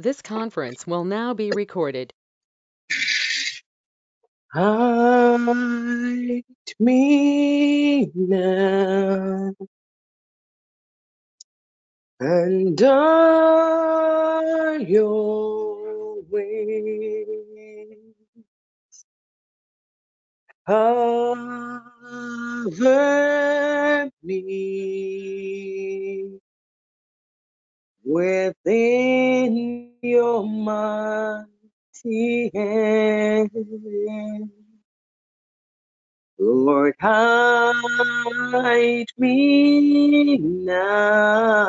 This conference will now be recorded. Hide me now under your wings. Cover me within your mighty hand. Lord, hide me now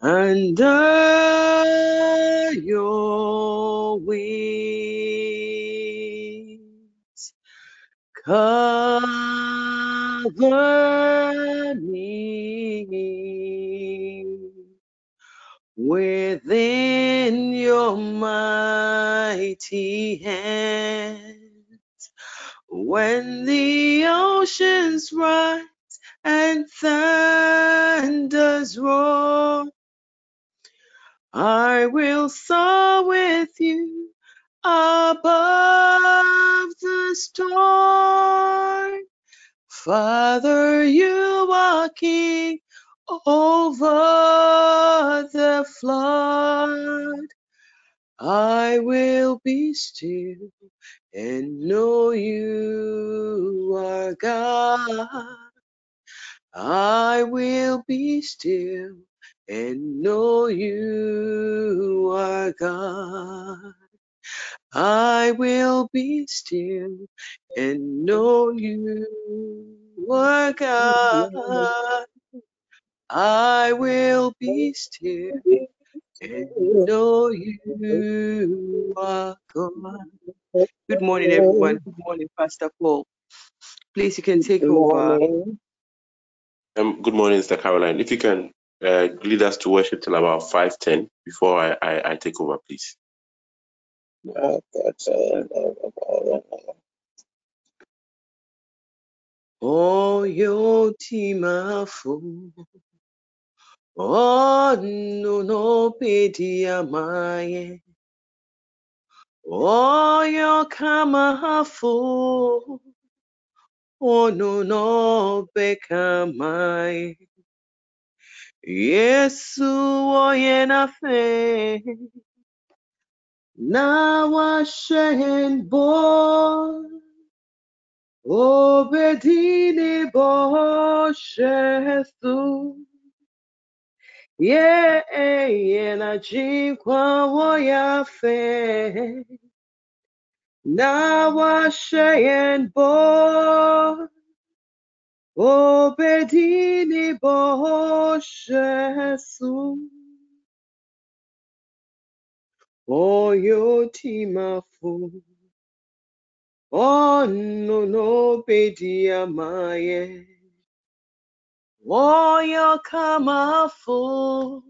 under your wings. Cover me within your mighty hand. When the oceans rise and thunders roar, I will soar with you above the storm. Father, you are king over the flood. I will be still and know you are God. I will be still and know you are God. I will be still and know you are God. I will be still and know you are God. Good morning, everyone. Good morning, Pastor Paul. Please, you can take Good over. Um, good morning, Mr. Caroline. If you can uh, lead us to worship till about 5.10 before I, I, I take over, please. That's, uh, Oyo timafo Onu no pedi amaye Oyo kamafo Onu no bekamaye Yesu oye na fe Na washen bo Obedini bo shesu Ye na jikwa woya fe na washayen bo obedini bo shesu oyo timafu amaye oyo kamafu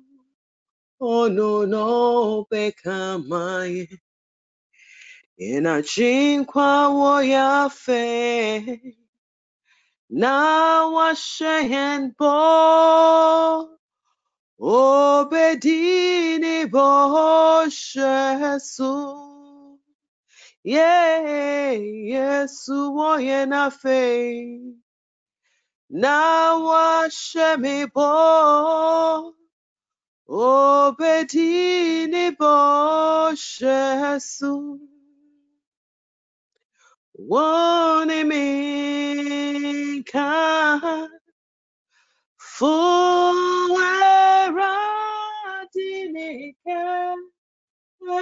ono no bekamaye Inachinkwa woyafe na washen bo obedini bo shesu ye yesu woyenafe na washemi bo obedini bo shesu Woneminka fuera dinika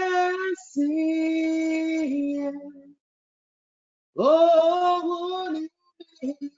asi oh woneminka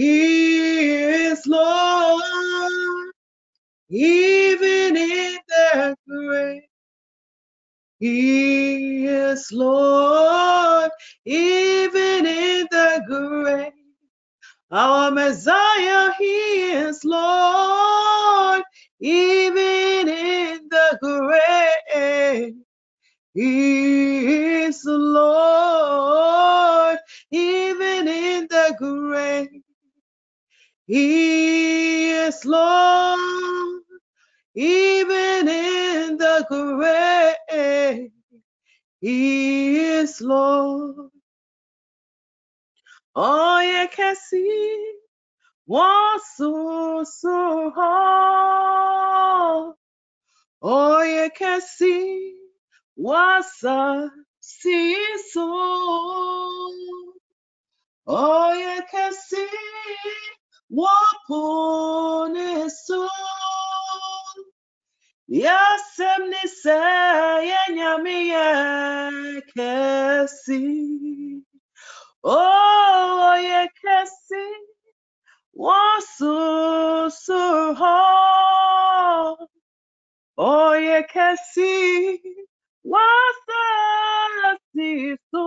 He is Lord. even in the grave. He is Lord, even in the grave. Our Messiah, He is Lord, even in the grave. He is Lord, even in the grave. He is Lord, even in the grave. He is Lord. Oye kasi wasu suho. Oye so. wasa you can see wɔponeso yɛasɛm ne sɛ yɛ nyame yɛ kɛsi oo wassu. oh, wɔsusur hɔ ɔyɛ kɛsi wasasi so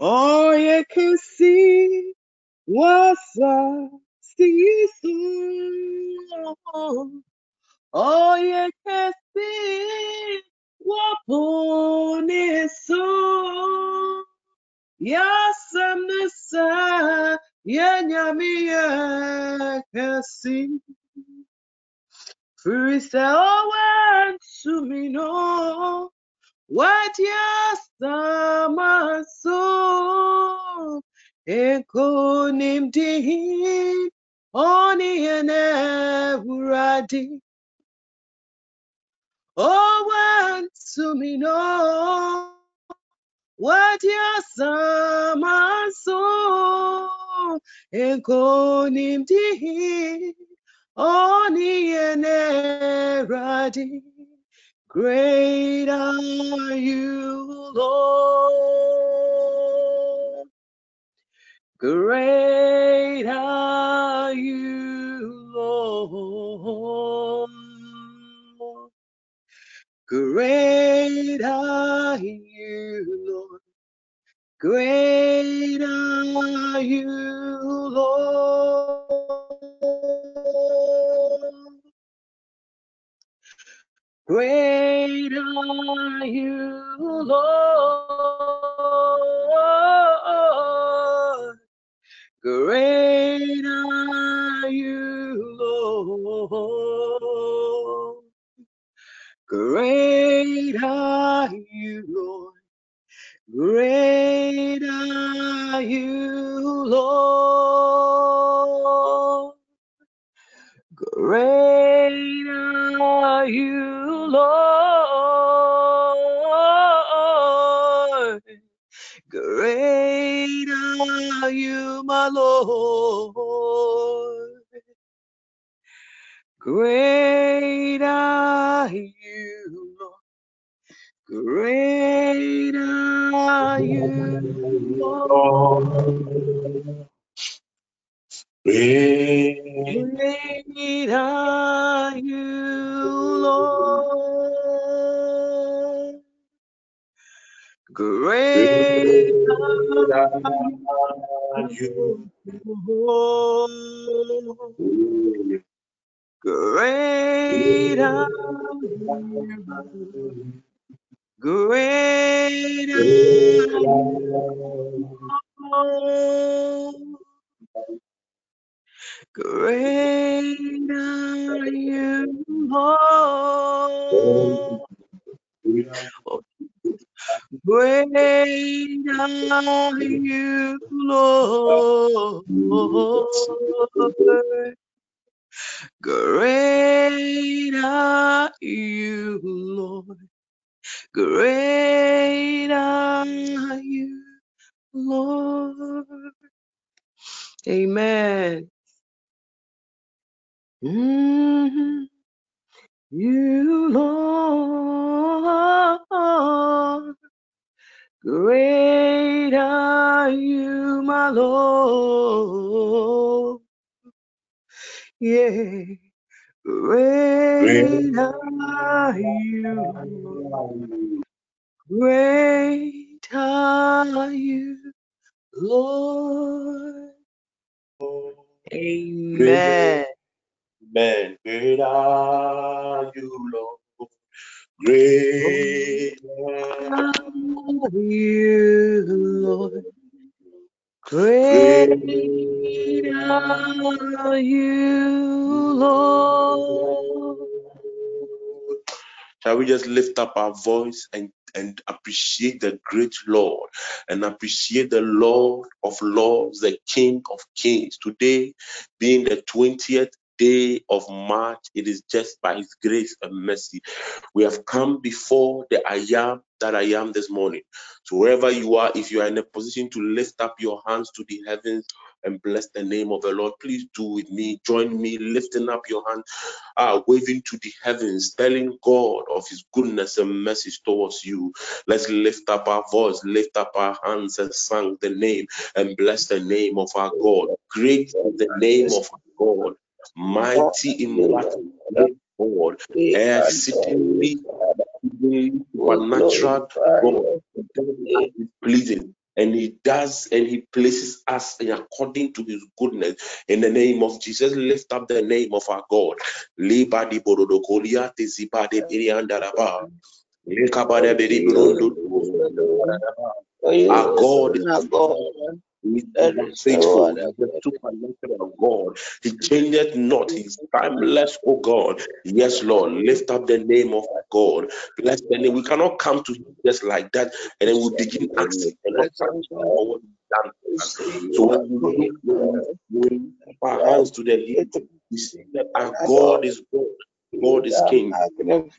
All you could see was a seesaw. All you could see was bonus so. Yes, I'm the side. Yeah, nyami, yeah, can see. Free say, oh, to me, no what? Yasamaso ekonim Oh, oni enewuradi owa nsumino what? Yasamaso ekonim dihin oni eneradi Great are you, Lord. Great are you, Lord. Great are you, Lord. Great are you, Lord. Great are you, Lord. Great are you, Lord. Great are you, Lord. Great are you, Lord. Great are you, Lord. Great are you, my Lord. Great are you, Lord. Great are you, Lord. Great are you, Lord. Great are you, Lord. Great are you. Great are you. Great are you, Lord. Great are you, Lord. Great are you, Lord. Great are you, Lord. Amen. Mhm. You, Lord. Great are you, my Lord. Yeah. Great are you, Great are you, Lord. Amen. Amen. Great are you, Lord. Great are you, Lord. Great are you, Lord. Shall we just lift up our voice and, and appreciate the great Lord and appreciate the Lord of Lords, the King of Kings? Today, being the 20th day of March, it is just by His grace and mercy. We have come before the I am that I am this morning. So, wherever you are, if you are in a position to lift up your hands to the heavens and bless the name of the Lord, please do with me. Join me lifting up your hand uh, waving to the heavens, telling God of His goodness and mercy towards you. Let's lift up our voice, lift up our hands, and sing the name and bless the name of our God. Great the name of God, mighty in God, exceedingly supernatural God, is pleasing and he does and he places us in according to his goodness in the name of jesus lift up the name of our god Liba di borodokolia te ziba de biriandaraba. Lekaba de biri birondo. Our God is He is faithful. He is the supernatural God. He changeth not. He is timeless, oh God. Yes, Lord. Lift up the name of God. Bless the name. We cannot come to Him just like that and then we begin asking and not thanking Him for what He's done. for us. So when we look, when we, lift our hands to the hill, we see that our God is God. God is King.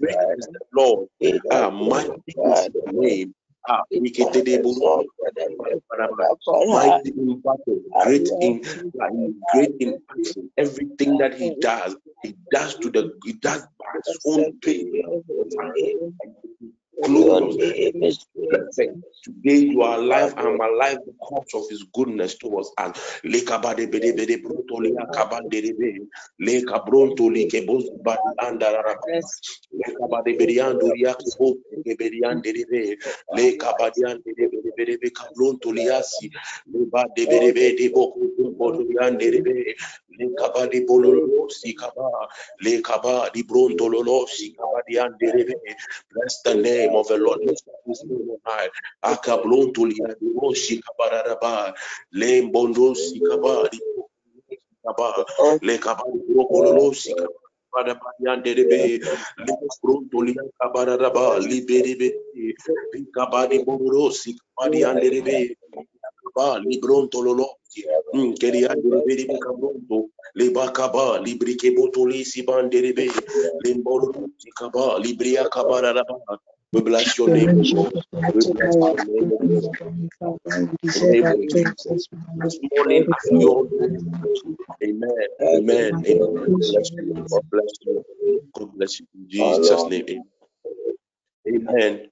Great is the Lord. Ah, mighty is the name. Ah, Wiketedeburu. mighty in battle, great in great in action. Everything that he does, he does to the he does by his own pain. Perfect. Today you are alive. I'm alive because of his goodness towards us. Lekabade bede bede bronto lia kabande rebe. Leka bronto like boz badi andararaba. Lekabade bede anduria kebo bede andere Leka badian de de de de de kablonto liasi. Leba de de de de boko bodo yande de de. Leka badi bololo si kaba. Di bronto lolo si kaba dian de de. Bless the name of the Lord. Lift up his name on high. Akablonto liasi o si kaba raba. Lembondo si kaba di kaba. Leka ba di boko lolo si kaba. Pada padian de de be. Leka bronto liasi kaba raba. Libere be. Kabadi Borosi, Kabadi Anderebe, Kaba, Libronto Lolosi, Hmm, Keria Derebe Cabronto, Libakaba, Librike Botoli Sibanderebe, Limboro, Kaba, Libria Kabara. We bless your name, Lord. We bless your name, Lord. In the name of Jesus. This morning, as we all know, Amen. Amen. Amen. Bless you. God bless you. God bless you. In Jesus' name. Amen.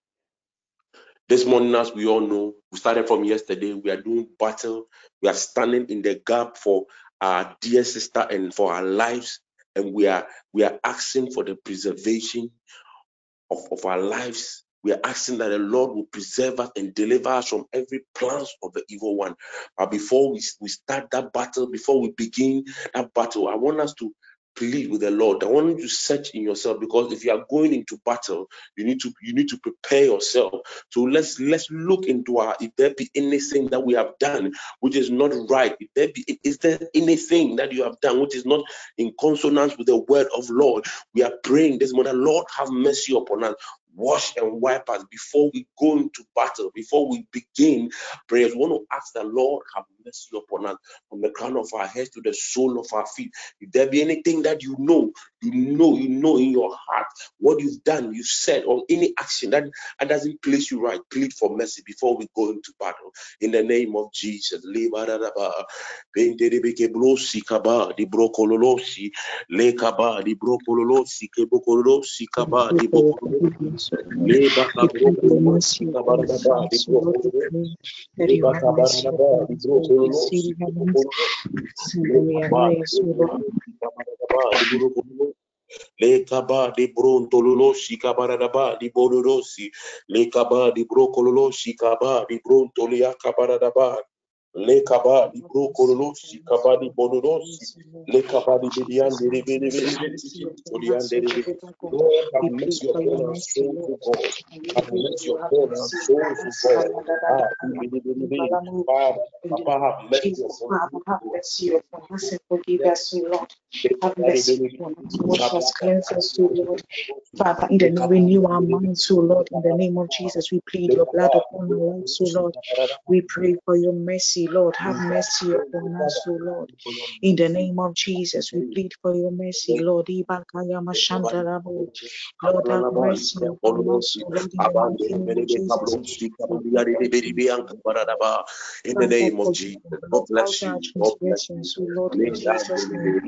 This morning, as we all know, we started from yesterday. We are doing battle. We are standing in the gap for our dear sister and for our lives, and we are we are asking for the preservation of, of our lives. We are asking that the Lord will preserve us and deliver us from every plans of the evil one. But before we, we start that battle, before we begin that battle, I want us to plead with the Lord. I want you to search in yourself because if you are going into battle, you need to you need to prepare yourself. So let's let's look into our if there be anything that we have done which is not right. If there be is there anything that you have done which is not in consonance with the word of Lord, we are praying this morning, Lord, have mercy upon us. Wash and wipe us before we go into battle, before we begin prayers. We want to ask the Lord have mercy upon us from the crown of our heads to the sole of our feet. If there be anything that you know, you know, you know in your heart what you've done, you said, or any action that, that doesn't place you right, plead for mercy before we go into battle. In the name of Jesus. Lekaba, di kebokololosi, kaba, di kabrokolosi, kabarababa, di brokololosi, leba kabarababa, di brokololosi, le kaba di shikabaraba di bororosi le kaba di brokololo shikaba di brontolia le kaba di brokololo shikaba di bororosi le bidian di bidi bidi bidi Lord have mercy upon our souls O God have mercy upon our souls O God ah bidi bidi bidi Papa have mercy upon have mercy upon us and forgive us, O Lord. Have mercy upon us, wash us, cleanse us, O Lord. Father, in the name, renew our minds, O Lord. In the name of Jesus, we plead your blood upon our lives, O Lord. We pray for your mercy, Lord. Have mercy upon us, O Lord. In the name of Jesus, we plead for your mercy, Lord. Lord, have mercy upon us, Lord. In the name of Jesus. In the name of Jesus, God bless you. God bless you. Lord, in Jesus' name,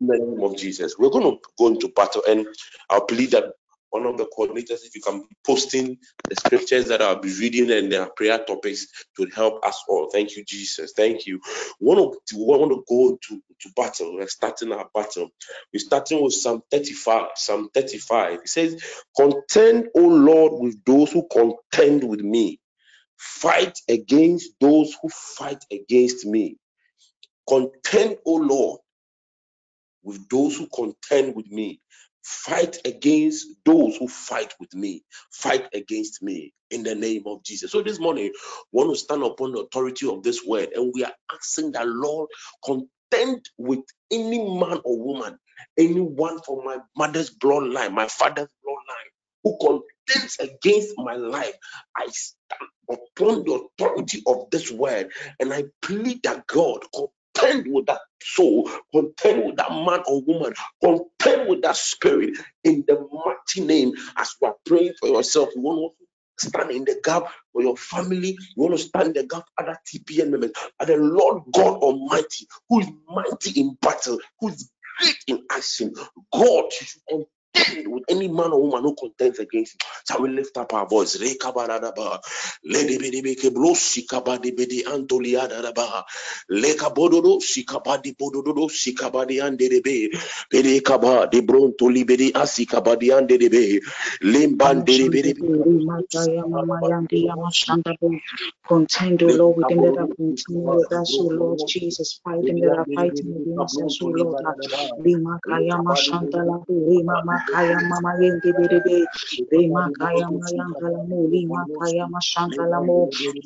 In the name of Jesus, we're going to go into battle, and I'll plead that one of the coordinators, if you can be posting the scriptures that I'll be reading and their prayer topics to help us all. Thank you, Jesus. Thank you. We want to, we want to go to, to battle. We're starting our battle. We're starting with Psalm 35. Psalm 35. It says, Contend, O Lord, with those who contend with me. Fight against those who fight against me. Contend, O Lord, with those who contend with me. Fight against those who fight with me. Fight against me in the name of Jesus. So this morning, we want to stand upon the authority of this word and we are asking that Lord contend with any man or woman, anyone from my mother's bloodline, my father's bloodline, who contends against my life. I stand upon the authority of this word and I plead that God contend with that soul, contend with that man or woman, contend with that spirit in the mighty name. As you are praying for yourself, you want to stand in the gap for your family, you want to stand in the gap for other TPN members, and the Lord God Almighty, who is mighty in battle, who is great in action, God should with any man or woman who contends against him. Shall we lift up our voice? Bododo. Bedekaba de bronto. Limbanderebede. Contend, Lord, with them that are contending with us, O Lord Jesus, that are fighting against us, O Lord. Makaya.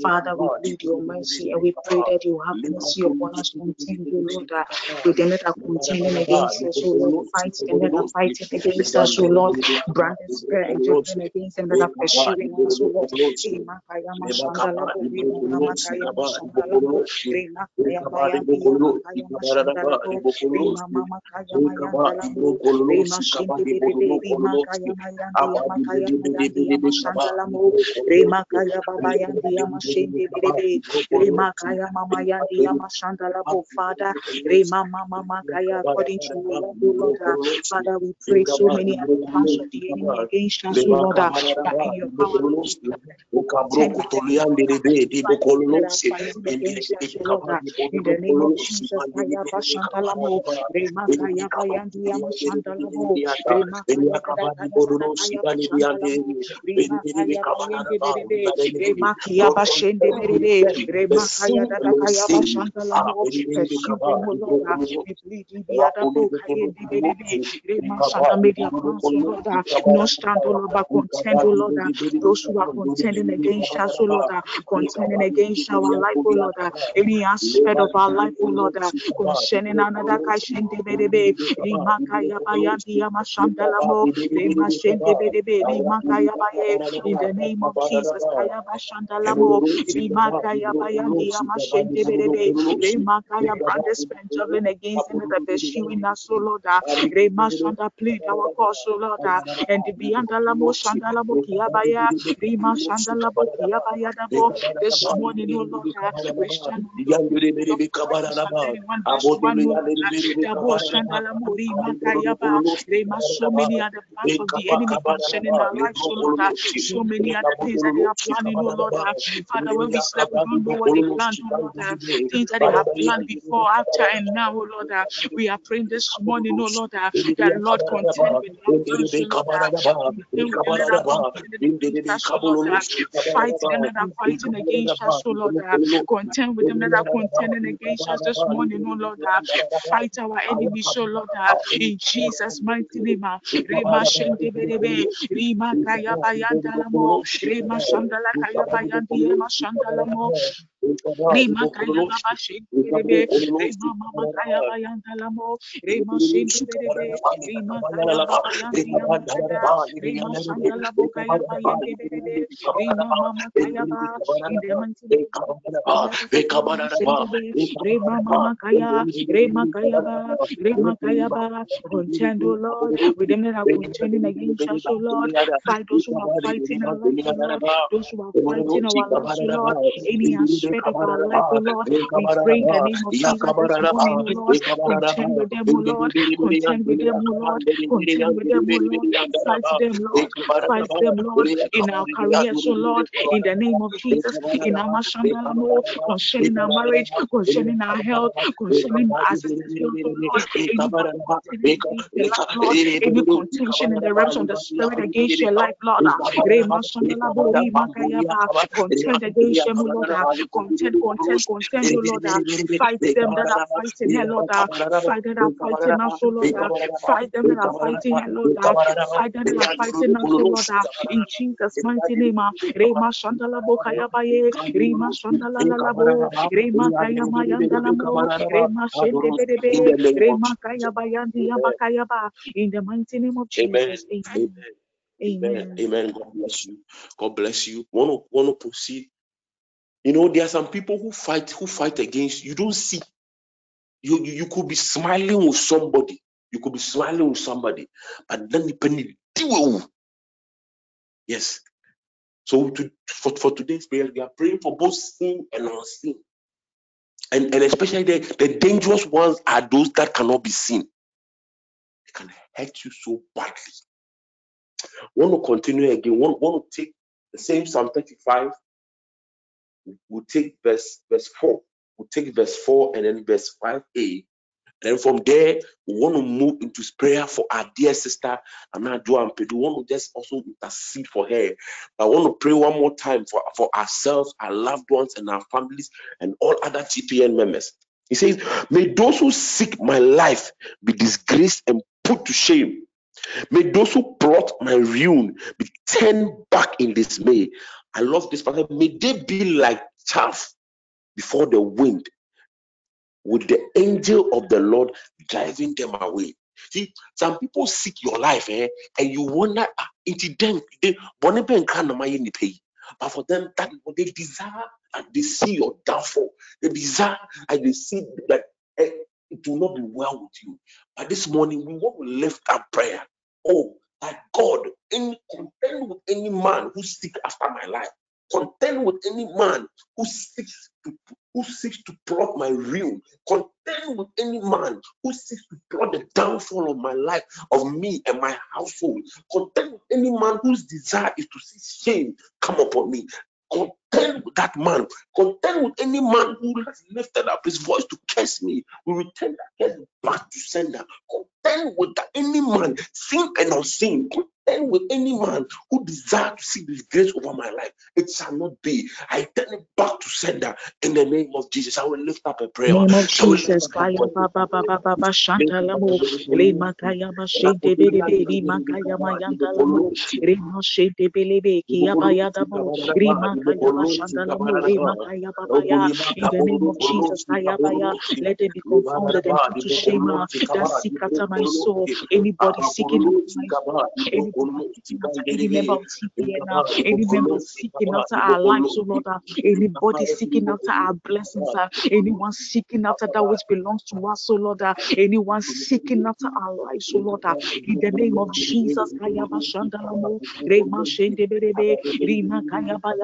Father, we your mercy and we pray that you have mercy upon us. Contend, O Lord, that are contending against us, O Lord. That are fighting against us, O Lord. Brandon spirit and judgment against them that are pursuing us, O Lord. Kaya mayanti, lima kaya mayanti, lima shandala mo, lima kaya baba yanti, lima shindi bebe, lima kaya mama yanti, lima. Father, according to. Father, we pray so many against us, Lord. That in Rema Kaya Kaya Bashantalamo, Rema Kaya Bayandi Berebe, Rema Kaya Bashende Berebe, Rema Dada Kaya Bashantalamo, pursue them, O Lord. We plead in the other book, Kaya Berebe, Rema Shana Media Council, No stand, O Lord, contend, O Lord. Those who are contending against us, O Lord, contending against our life, O Lord, any aspect of our life, O Lord, concerning another Kashende Berebe, Rima Kaya Bayandi Yamashanda Shandalamo, Lema Shendebedebe, Lima Kayabaye, in the name of Jesus, Kayaba Shandalamo, Lima Kayabaya, Yama Shendebedebe, Lema Kaya, brothers, friends, javelin against them that pursuing us, so Lord, Lema Shanda, plead our cause, so Lord, and the Biandalamo Shandalamo Kiabaya, Lima Shandalamo Kiabaya Dabo, this morning, oh Lord, we stand on the verse 1, Lord, Dabo Shandalamo, Lima Kayaba, Lema, so many the plans of the enemy concerning our lives, oh ah. so Lord, so many the things that they are planning, oh Lord, ah. Father, when we slept, we don't know what they planned, oh Lord, things that they have planned before, after, and now, oh Lord, ah. we are praying this morning, oh Lord, that Lord contend with our plans, oh Lord, contend with them that are contending us, oh fight them that are fighting against us, oh Lord, contend with them that are contending against us this morning, oh Lord, fight our enemies, oh Lord, in Jesus' mighty name, Rema Shende Berebe, Rima Kaya Bayandalamo, Rema Shandala Kaya Bayandi, Rema Shandalamo, Rima Kaya Baba Shende Berebe, Rema Mama Kaya Bayandalamo, Rema Shende Berebe, Rima Kaya Baba Yandi Yamakaya, Rema Shandala Bokaya Bayende Berebe, Rima Mama Kaya Ba, in the mighty name of Rema Mama Kaya, Kaya Ba, Kaya Ba, contend, O Lord, with them that are contending against us, O Lord, fight those who are fighting our Lord, those who are fighting our lives, O Lord, any aspect of our life, O Lord, we pray in the name of Jesus this morning, Lord, contend with them, O Lord, contend with them, O Lord, contend with them, O Lord, fight them, Lord, fight them, Lord, in our careers, O Lord, in the name of Jesus, in our Mashandalamo, concerning our marriage, concerning our health, concerning our sisters' health, O Lord, any contention in the realms of the spirit against your life, Lord, Rema Shandalabo, Rema Kayaba, contend against them, O Lord, contend, contend, contend, O oh Lord, uh, fight them that are fighting Lord, uh, fight that are fighting us, O Lord, uh, fight them that are fighting Lord, fight them that are fighting us, O Lord, in Jesus' mighty name, Rema Shandalabo Kayabaye, Rema Shandalalabo, Rema Rema Shendebebe, Rema Kayabayandi Yabakayaba, in the mighty name of Jesus. Amen. Amen. Amen. God bless you. God bless you. Want to want to proceed. You know, there are some people who fight who fight against you. Don't see. You, you you could be smiling with somebody. You could be smiling with somebody, but then the penny Yes. So to, for, for today's prayer, we are praying for both seen and unseen. And, and especially the, the dangerous ones are those that cannot be seen. They can hurt you so badly. Want to continue again? Want, want to take the same Psalm 35? We'll take verse verse 4. We'll take verse 4 and then verse 5a. Then from there, we want to move into prayer for our dear sister, and We want to just also intercede for her. I want to pray one more time for, for ourselves, our loved ones, and our families, and all other TPN members. He says, May those who seek my life be disgraced and put to shame. May those who plot my ruin be turned back in dismay. I love this part. May they be like chaff before the wind, with the angel of the Lord driving them away. See, some people seek your life, eh, and you wonder ah, into them. They but for them, that they desire and they see your downfall. They desire and they see that eh, it will not be well with you. But this morning, we want to lift up prayer. Oh, that God, any contend with any man who seeks after my life, contend with any man who seeks to who seeks to plot my ruin, contend with any man who seeks to plot the downfall of my life, of me and my household, contend with any man whose desire is to see shame come upon me. Contend with that man. Contend with any man who has lifted up his voice to curse me. We return that curse back to sender. Contend with that, any man, sin and unseen. Contend with any man who desires to see this grace over my life. It shall not be. I turn it back to sender in the name of Jesus. I will lift up a prayer. Name of Jesus. Rima shente belebe. Kia bayadamo. Rima kaya ma In the name of Jesus, let them be confounded and put to shame. Ah, that seek after my soul. Anybody seeking after my soul. Anybody seeking after any member of TPN, any member seeking after our lives, oh Lord. Anybody seeking after our blessings, anyone seeking after that which belongs to us, oh Lord. Ah, anyone seeking after our lives, oh Lord. Ah, in the name of Jesus, Kayaba Shandalamo, Rema Shendeberebe, Rima Kayaba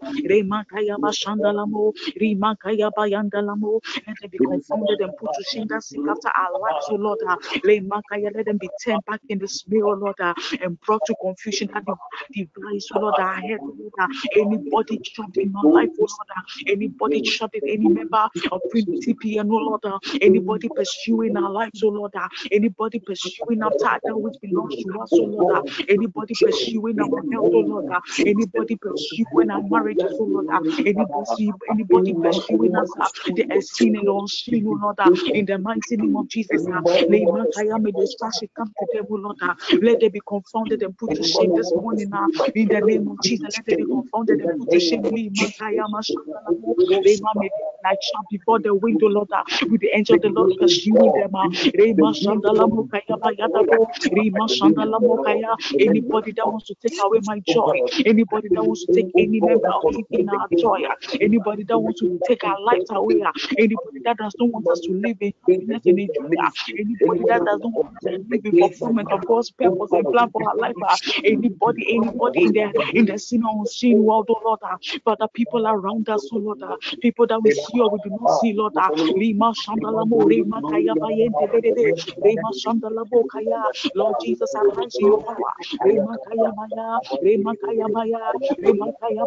Yandalamo, Rema Kayaba Shandalamo, Rima Kayaba Yandalamo. Let them be confounded and put to shame that seek after our lives, oh Lord. Rema Kaya, let them be turned back in the smear, oh Lord, and brought to confusion that device, oh Lord, our head, oh Lord. Anybody trapped in my life, oh Lord. Anybody trapped in any member of TPN, oh Lord. Anybody pursuing our lives, oh Lord. Anybody pursuing after that which belongs to us, oh Lord. Anybody pursuing our health, oh Lord. Anybody pursuing our marriages, oh Lord. Anybody, anybody pursuing us, the seen and unseen, oh Lord. In the mighty name of Jesus, ah, may distraction come to them, Lord. Ah. Let them be confounded and put to shame this morning now. In the name of Jesus, let them be confounded and put to shame. Like champ before the window, Lord, with the angel of the Lord pursuing them. Anybody that wants to take away my joy, anybody that wants to take any member of in our joy, anybody that wants to take our lives away, anybody that does not want us to live in happiness and enjoy, anybody that does not want us to live in fulfillment of God's purpose and plan for our life, uh, anybody, anybody in the in the sin or unseen world, oh Lord, uh, Father, people around us, oh Lord, uh, people that we see or we do not see, Lord, Lima Shandalamo, Rima Kaya Bayente, Rima Kaya, Lord Jesus, arise in your power, Rima Kaya Baya, Rima Kaya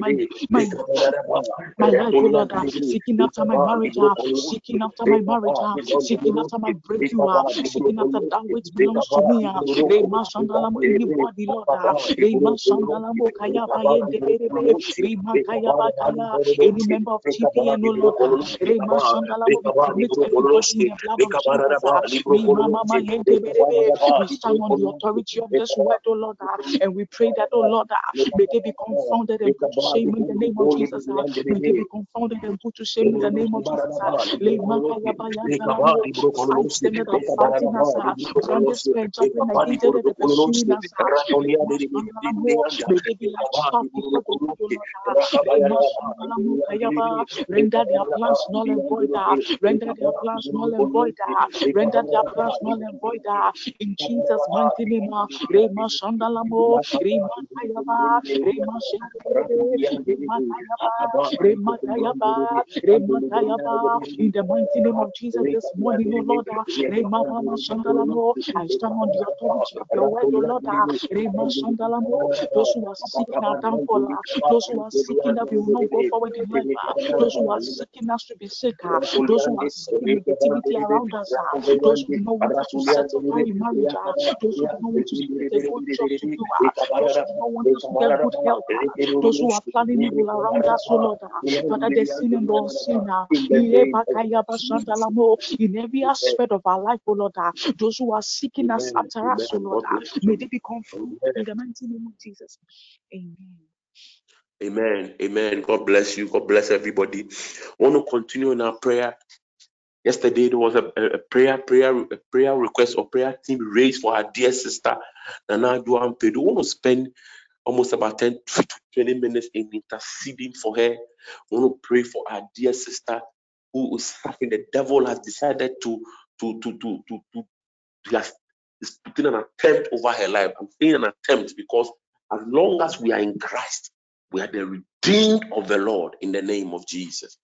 my, my, my life, O Lord, seeking after my marriage, seeking after my marriage, seeking after my breakthrough, seeking after that which belongs to me, Rima Shandalamo, anybody, Lord, Rima Shandalamo, Kaya Baya, Rima Kaya Bakaya, any member of TPN, O Lord, Rima Shandalamo, we commit everybody in the blood of Jesus, Rima Mama Yende, we stand on the authority of this word, O Lord, and we pray that, oh Lord, may they be confounded and to shame in the name of Jesus. May they be confounded and put to shame in the name of Jesus. Ah. Fight them that are fighting us ah. from this against them that are pursuing us. Ah. May they be like chaff before the Render their plans null and void. Render their plans null and void. Render their plans null and void. In Jesus' mighty name, Rema Shandalamo, Rema Kayaba, Rema Shandalamo, In the mighty name of Jesus this morning, O Lord, I stand on the authority of your word, O Lord. Those who are seeking our downfall, those who are seeking that we will not go forward in life, those who are seeking us to be sick, those who are seeking negativity around us, those who not want to settle down in marriage, those who not want to get a good job to do, those who not want to get good health, those who are in every aspect of our life, O Lord, those who are seeking us after us, O Lord, may they be confused in the mighty name of Jesus. Amen. Amen. Amen. God bless you. God bless everybody. I want to continue in our prayer. Yesterday there was a, a prayer, prayer, a prayer request or prayer team raised for our dear sister Nana Duan Pedu. We want to spend almost about 10 to 20 minutes in interceding for her. We want to pray for our dear sister who is having the devil has decided to to to to to to, to has, is putting an attempt over her life. I'm saying an attempt because as long as we are in Christ, we are the redeemed of the Lord in the name of Jesus.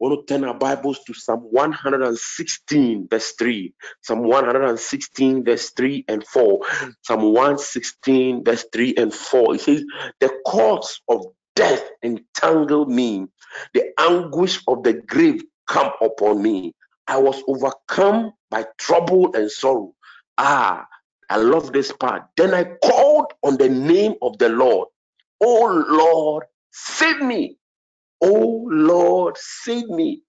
Want to turn our Bibles to Psalm 116, verse 3. Psalm 116, verse 3 and 4. Psalm 116, verse 3 and 4. It says, The courts of death entangled me, the anguish of the grave come upon me. I was overcome by trouble and sorrow. Ah, I love this part. Then I called on the name of the Lord. Oh Lord, save me. Oh Lord, save me.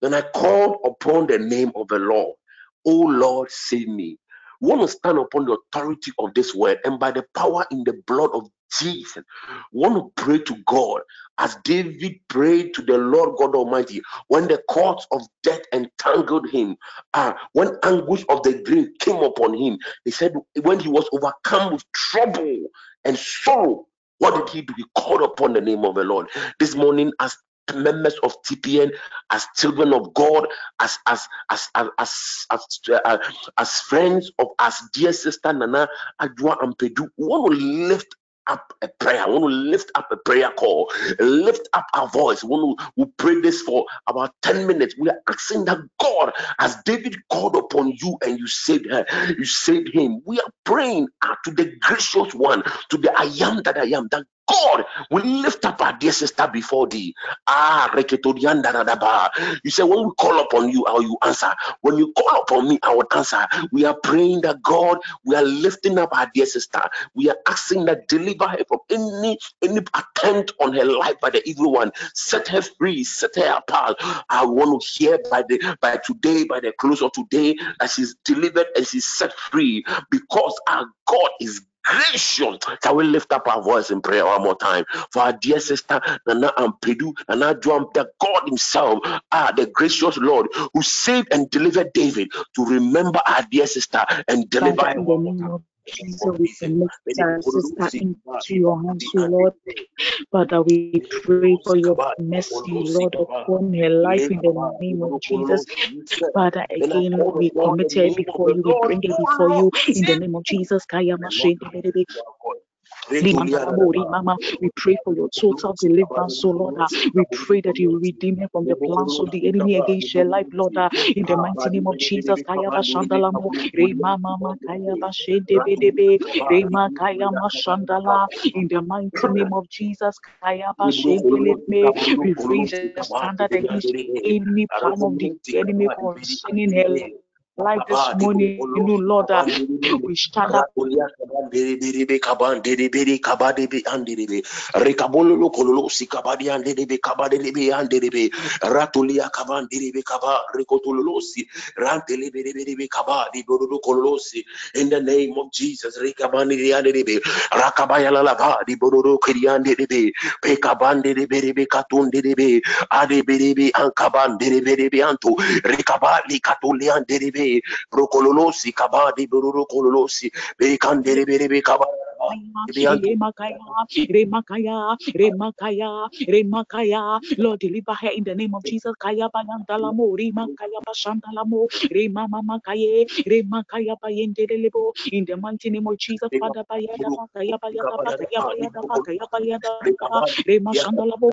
Then I called upon the name of the Lord. Oh Lord, save me. We want to stand upon the authority of this word and by the power in the blood of Jesus. We want to pray to God as David prayed to the Lord God Almighty when the cords of death entangled him, uh, when anguish of the grave came upon him. He said, when he was overcome with trouble and sorrow, what did he do? He called upon the name of the Lord. This morning, as members of TPN, as children of God, as as as as as as, uh, as friends of as dear sister Nana Adwa Ampedu, we want to lift up a prayer. I want to lift up a prayer call. Lift up our voice. We want to we pray this for about 10 minutes. We are asking that God, as David called upon you and you saved her, you saved him. We are praying ah, to the gracious one, to the I am that I am, that God will lift up our dear sister before thee. Ah, you say, when we call upon you, how you answer. When you call upon me, I will answer. We are praying that God, we are lifting up our dear sister. We are asking that deliver her from any any attempt on her life by the evil one. Set her free, set her apart. I want to hear by the by today, by the close of today, that she's delivered and she's set free because our God is gracious. Can we lift up our voice in prayer one more time for our dear sister Nana Ampedu, Nana Juam, the God Himself, ah, the gracious Lord who saved and delivered David to remember our dear sister and deliver Father, in the name Jesus, we commit our sister into your hands, O Lord. Father, we pray for your mercy, Lord, upon her life in the name of Jesus. Father, again, we commit her before you, we bring it before you in the name of Jesus. Mama, we pray for your total deliverance, so Lord. We pray that you will redeem her from the plans of the enemy against your life, Lord. In the mighty name of Jesus, Kaya Bashandalamo, Rema Mama Kaya Bashende Bedebe, Rema Kaya Mashandala. In the mighty name of Jesus, Kaya Bashendeleme, we raise the standard against any plan of the enemy concerning her life this morning, you Lord, uh, we stand up. Rekabololo kololo sikabadi anderebe kabadelebe anderebe ratulia kabanderebe kaba rekotololosi rantelebe kaba diborolo kololosi in the name of Jesus rekabandi anderebe rakabaya lalaba diborolo kriyanderebe pekabanderebe katunderebe adeberebe ankabanderebe anto rekabali katulianderebe rokololosi kabadi borolo kololosi bekanderebe kaba Remakaya, Remakaya, Remakaya, Remakaya. Lord, deliver her in the name of Jesus. Kaya Bayandalamo, Remakaya Bashandalamo, Remamakaye, Remakaya Bayendelebo. In the mighty name of Jesus, Father Bayada Bakaya Bayada Bakaya Bayada Bakaya Bayada Remashandalabo,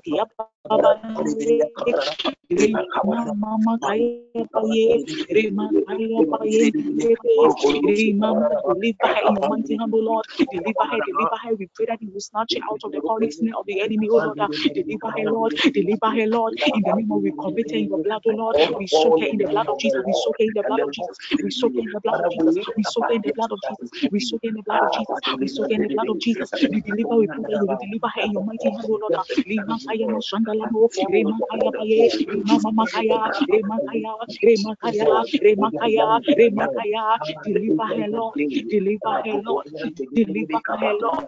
Mama Kaya Baye, Remakaya Remama, deliver her in your mighty hand, O Lord. Deliver her, deliver her. We pray that you will snatch her out of the calling snare of the enemy, oh Lord. Deliver her, Lord. Deliver her, Lord. In the name of we commit her in your blood, oh Lord. We soak her in the blood of Jesus. We soak her in the blood of Jesus. We soak her in the blood of Jesus. We soak her in the blood of Jesus. We soak her in the blood of Jesus. We soak her in the blood of Jesus. We deliver, we that you deliver her in your mighty hand, oh Lord. Lima kaya no shandalamo. Rema kaya baye. Rema mama kaya. Rema kaya. Rema kaya. Rema kaya. Rema kaya. Deliver her, Lord. Deliver her, Lord. Deliver her, Lord.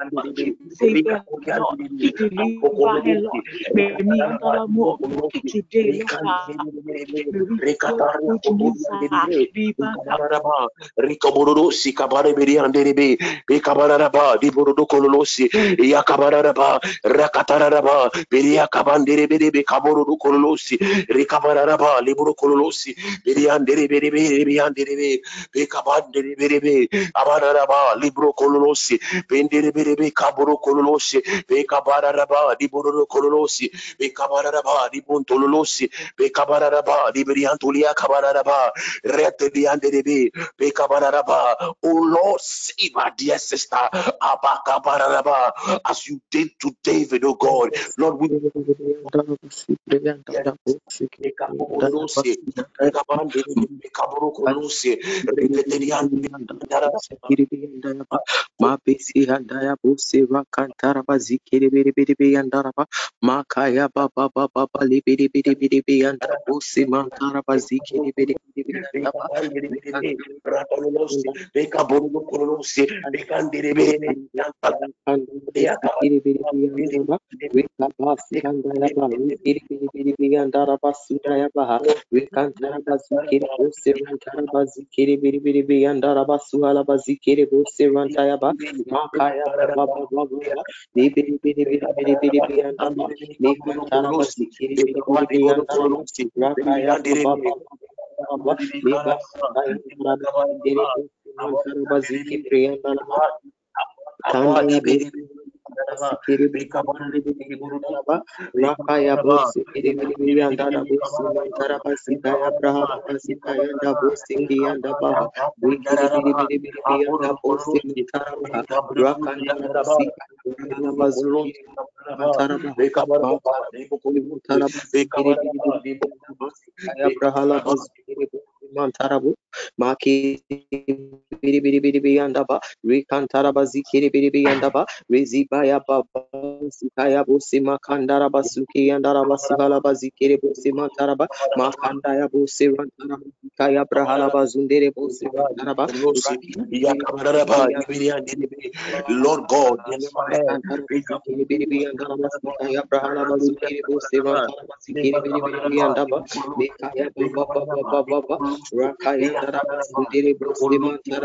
Save her, Lord. Deliver her, Lord. May me and the more today, Lord. May we hear good news. ah. Deliver her. Rikabororosi kabare beri anderebe bekabararaba diborodo kololosi yakabararaba rakatararaba beri yakabandere beri bekaborodo kololosi rikabararaba liboro kololosi beri andere beri beri beri anderebe bekabandere beri beri abararaba libro kololosi bendere berebe kaboro kololosi be kabara raba di bororo kololosi be kabara raba di bontololosi be kabara raba di beriantulia kabara raba rete di andere be be kabara raba oh lord save my dear sister Abba kabara raba as you. did to david oh god lord we mapesi handaya bose rakantara bazikiri biri biri biri yandaraba makaya baba baba baba libiri biri biri biri yandara bose mantara bazikiri biri biri biri yandaba Sikiri biri biri yandaba Rika basi handaya ba Sikiri biri biri biri yandara basudaya baha Rikantara bazikiri bose rantara bazikiri biri biri biri yandara basuhala bazikiri bose rantaya ba makaya baba baba baba libiri biri biri biri biri biri yandaba Rikantara bazikiri biri biri biri yandara rakaya baba baba baba liba kaya baba biri mantara bazikiri biri yandara Kandala biri sikiri biri biri rakaya bosi biri biri biri andara bosi mantara basi kaya brahma basi kaya anda bosi kiyanda baha biri biri biri biri biri anda bosi mantara baha rakandala basi kaya bazuru mantara baha mantara basi biri biri biri basi kaya brahma basi biri bu maki biri biri biri biri anda ba. Rikantara basi kiri biri biri anda ba. Rezibaya baba sikaya bosi makandara basuki andara basigala bazikere bosi mantaraba makandaya bosi rantara kaya brahala bazundere bosi mantaraba Lord God, kaya brahala bazukere bosi mantara basikere biri biri andaba mekaya baba baba baba rakaya andara bazundere bosi mantara bazindaya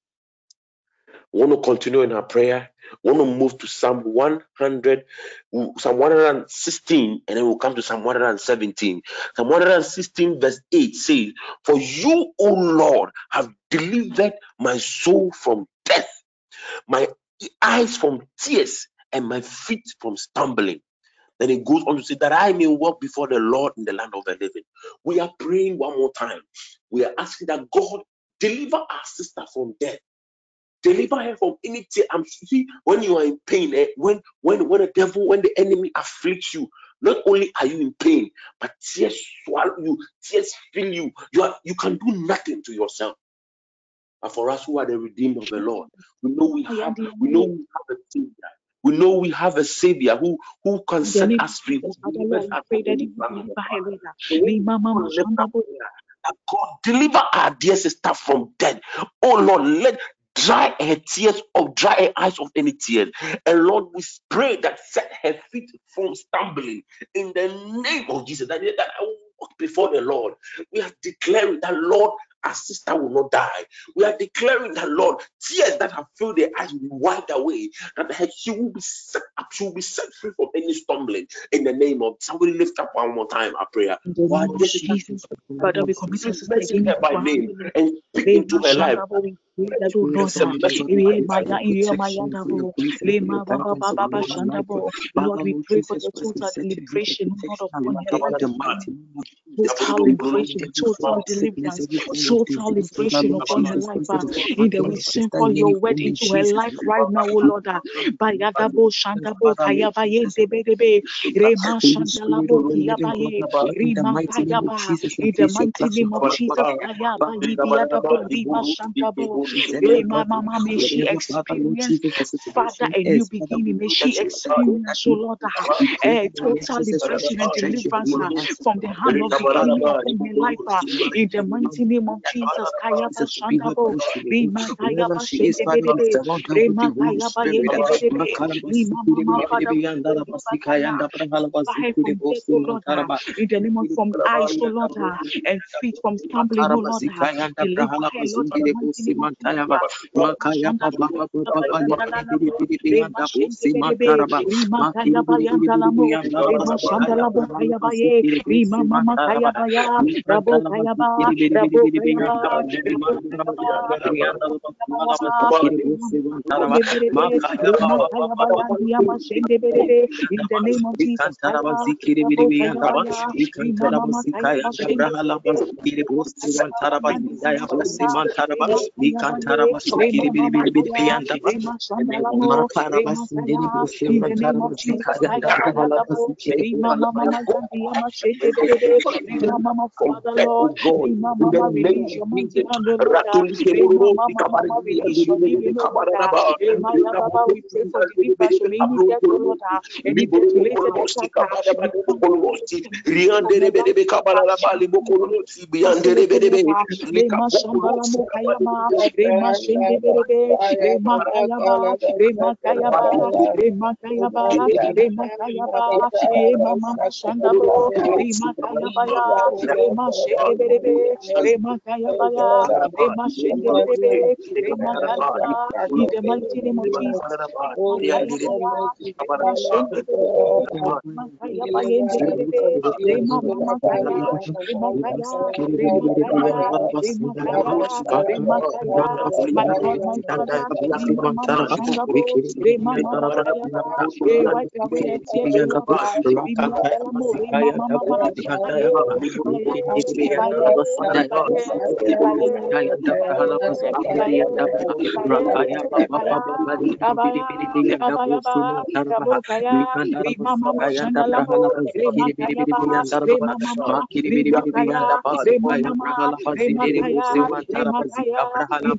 want to continue in our prayer. Want to move to Psalm 100, Psalm 116, and then we'll come to Psalm 117. Psalm 116, verse 8 says, For you, O Lord, have delivered my soul from death, my eyes from tears, and my feet from stumbling. Then it goes on to say that I may walk before the Lord in the land of the living. We are praying one more time. We are asking that God deliver our sister from death. Deliver her from any tear. I'm see when you are in pain, eh, when when when the devil, when the enemy afflicts you, not only are you in pain, but tears swallow you, tears fill you. You are you can do nothing to yourself. But for us who are the redeemed of the Lord, we know we have we know we have a savior. We know we have a savior who who can set us free. who delivers us from any plan of the devil. That God deliver our dear sister from death. Oh Lord, let dry her tears of dry her eyes of any tears. And Lord, we pray that set her feet from stumbling in the name of Jesus. That, that I will walk before the Lord. We are declaring that Lord, our sister will not die. We are declaring that Lord, tears that have filled their eyes will be wiped away. That her- she will be set up, she will be set free from any stumbling in the name of somebody lift up one more time our prayer. In the Why name of this is Father, we commit your sister mention again her by name and speak into her life. Mashanda bo, we pray that, Lord, maya, maya le we pray for total liberation, Lord, upon. Total liberation, total deliverance, total liberation upon her life. In the we your word into her life right now, Lord. Bayadabo Shandabo Kayabaye Debedebe Rema Shandalabo Kiyabaye Rima Kayaba in the mighty name of Jesus Kayaba Yidiadabo Rima Shandabo Rema Mama may she experience Father a new beginning may she experience oh Lord a total liberation and deliverance from the hand of the enemy in her life. In the mighty name of Jesus, Kaya Bashandabo, Rima Kaya Bashendebe, Rima Kaya Bayendebe, Rima Mama Father, in the name of from eyes, oh O Lord, and feet from stumbling, O Lord, her, Lord, in the name of Jesus. Rima Kaya Bayandalamo, Rima Shandalabo Kaya Baye, Rima Mama Kaya Baya, Rabo Kaya Ba, Rabo Kaya Ba, in the name of Jesus, in Lord, any death related attack. Rema Shambala Mokayama, Rema Shende Berebe, Rema Kayaba, Rema Kayaba, Rema Kayaba, Rema Kayaba, Rema Mama Shandabo, Rema Kayabaya, Rema Shende Berebe, Rema Kayabaya, Rema Shende Berebe, Rema Kayaba, in the mighty name of Jesus. Rema Kayabaya, Rema Shende Berebe, Rema Kayabaya, Rema Mama Kaya, Rema Kaya, Rema Kaya, Rema Kaya, Rema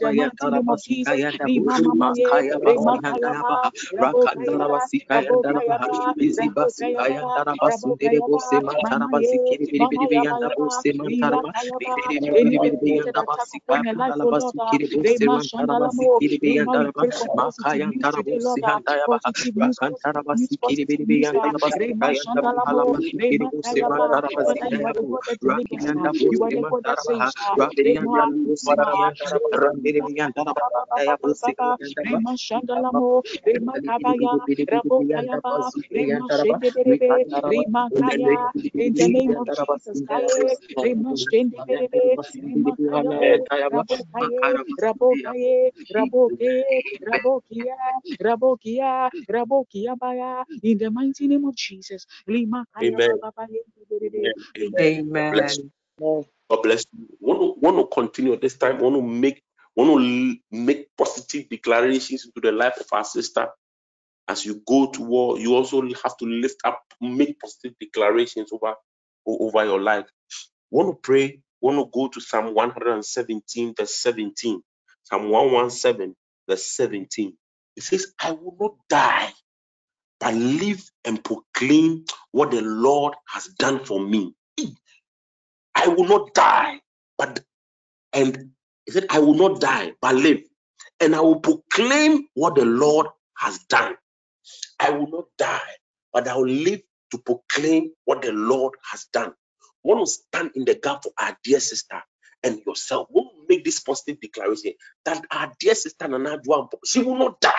Kaya, my God, my Father, Rema Mama Shandabo, Rema Mama Kaya, Hey, wipe away the tears, O Lord, Rema Dalamo, Rema Mama, Ibaye, Ibaye, Ibaye, Ibaye, Ibaye, Ibaye, Abaya, Abaya, Rabo Kaya, Rema Mama Shandalamo, Rema In the mighty name of Jesus, Rema Amen. God bless you. Want to, want to continue this time. Want to make want to make positive declarations into the life of our sister. As you go to war, you also have to lift up, make positive declarations over over your life. Want to pray? Want to go to Psalm 117, verse 17. Psalm 117, verse 17. It says, "I will not die, but live and proclaim what the Lord has done for me." I will not die, but and he said, I will not die, but live, and I will proclaim what the Lord has done. I will not die, but I will live to proclaim what the Lord has done. Want to stand in the gap for our dear sister and yourself. Want to make this positive declaration that our dear sister Nana Juan, she will not die,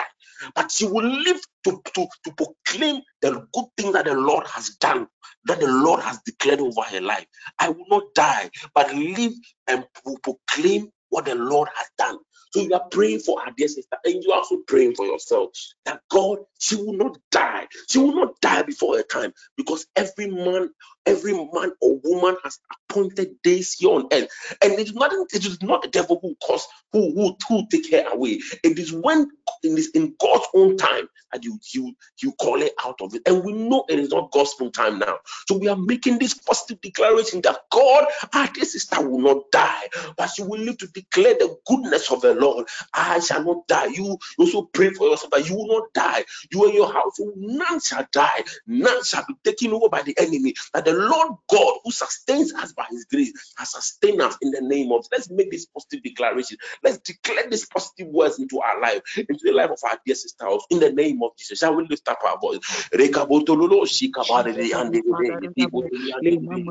but she will live to, to, to proclaim the good thing that the Lord has done, that the Lord has declared over her life. I will not die, but live and proclaim what the Lord has done. So you are praying for our dear sister, and you are also praying for yourself that God, she will not die. She will not die before her time because every man, every man or woman has appointed days here on earth, and it is not it is not the devil who cause who who who take her away. It is when it is in God's own time that you you you call it out of it, and we know it is not God's own time now. So we are making this positive declaration that God, ah, our dear sister, will not die, but she will live to declare the goodness of the Lord. I shall not die. You also pray for yourself that you will not die. You and your household, none shall die. None shall be taken over by the enemy. That the The Lord God who sustains us by his grace has sustained us in the name of. Let's make this positive declaration. Let's declare these positive words into our life, into the life of our dear sister in the name of Jesus. Shall we lift up our voice? Mama,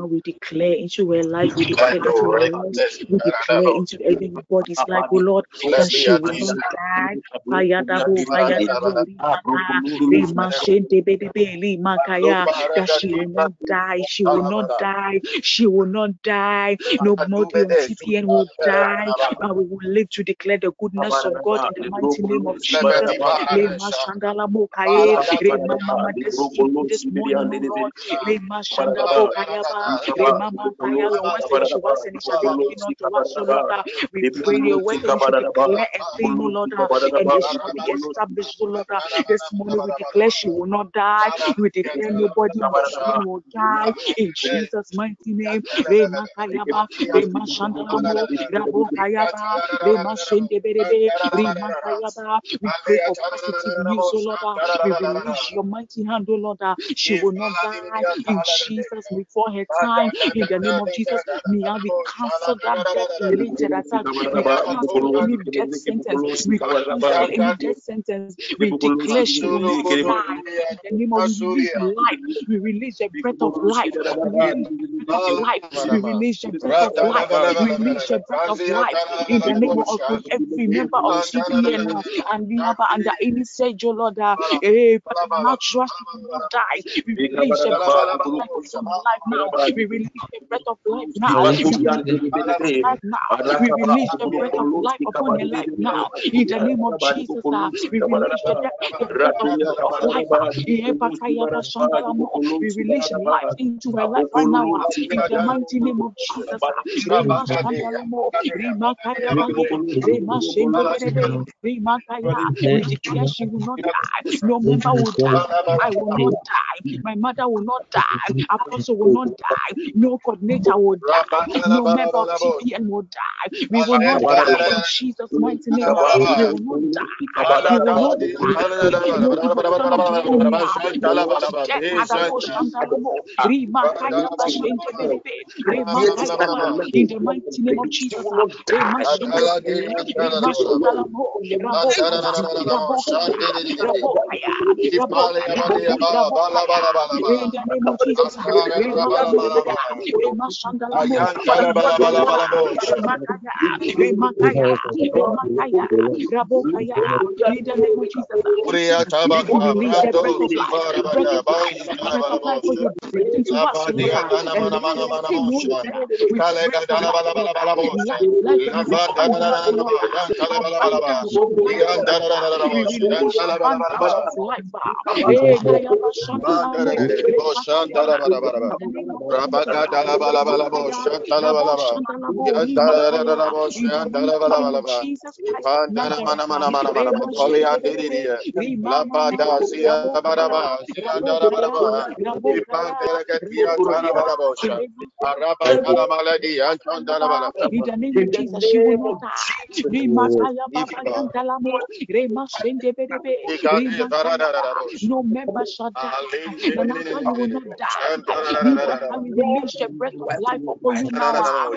we declare into her life, we declare into her life, we declare into everybody's life, oh Lord, that she will not die. That she will not die, she will not die. She will not die. No mortal on TPN will die. But we will live to declare the goodness of God in the mighty name of Jesus. We pray your word declare a thing, O Lord, and it shall be established, O Lord. This morning we declare she will not die. We declare nobody will die in Jesus' mighty name. Rema Kayaba, Rema Shandalamo, Rabo Kayaba, Rema Shendeberebe, Rema Kayaba. We pray for positive news, oh Lord. We release your mighty hand, oh Lord. She will not die in Jesus before her time. In the name of Jesus, may we cancel that death related attack. We cancel any death sentence. We cancel any death sentence. We declare she will not die. In the name of release life. We release the breath of life. Of life. We release the breath of life. We release the breath of life. In the name of every member of TPN and we have under any stage, oh Lord, uh, eh, natural she will not die. We release the breath of life now. We release the breath of life now. We release the breath of life upon your life now. In the name of Jesus, uh, we release the, breath of, life. We release life into her life right now. In the mighty name of Jesus. We declare she will not die. No member will die. I will not die. My mother will not die. Apostle will not die. No coordinator will die. No member of TPN will die. We will not die in Jesus' mighty name. We will not die. We will not die. No evil plan of Thank you. In the mighty name of Jesus. Rabba no member shall die. You will not die. I will release the breath of life upon you now. The.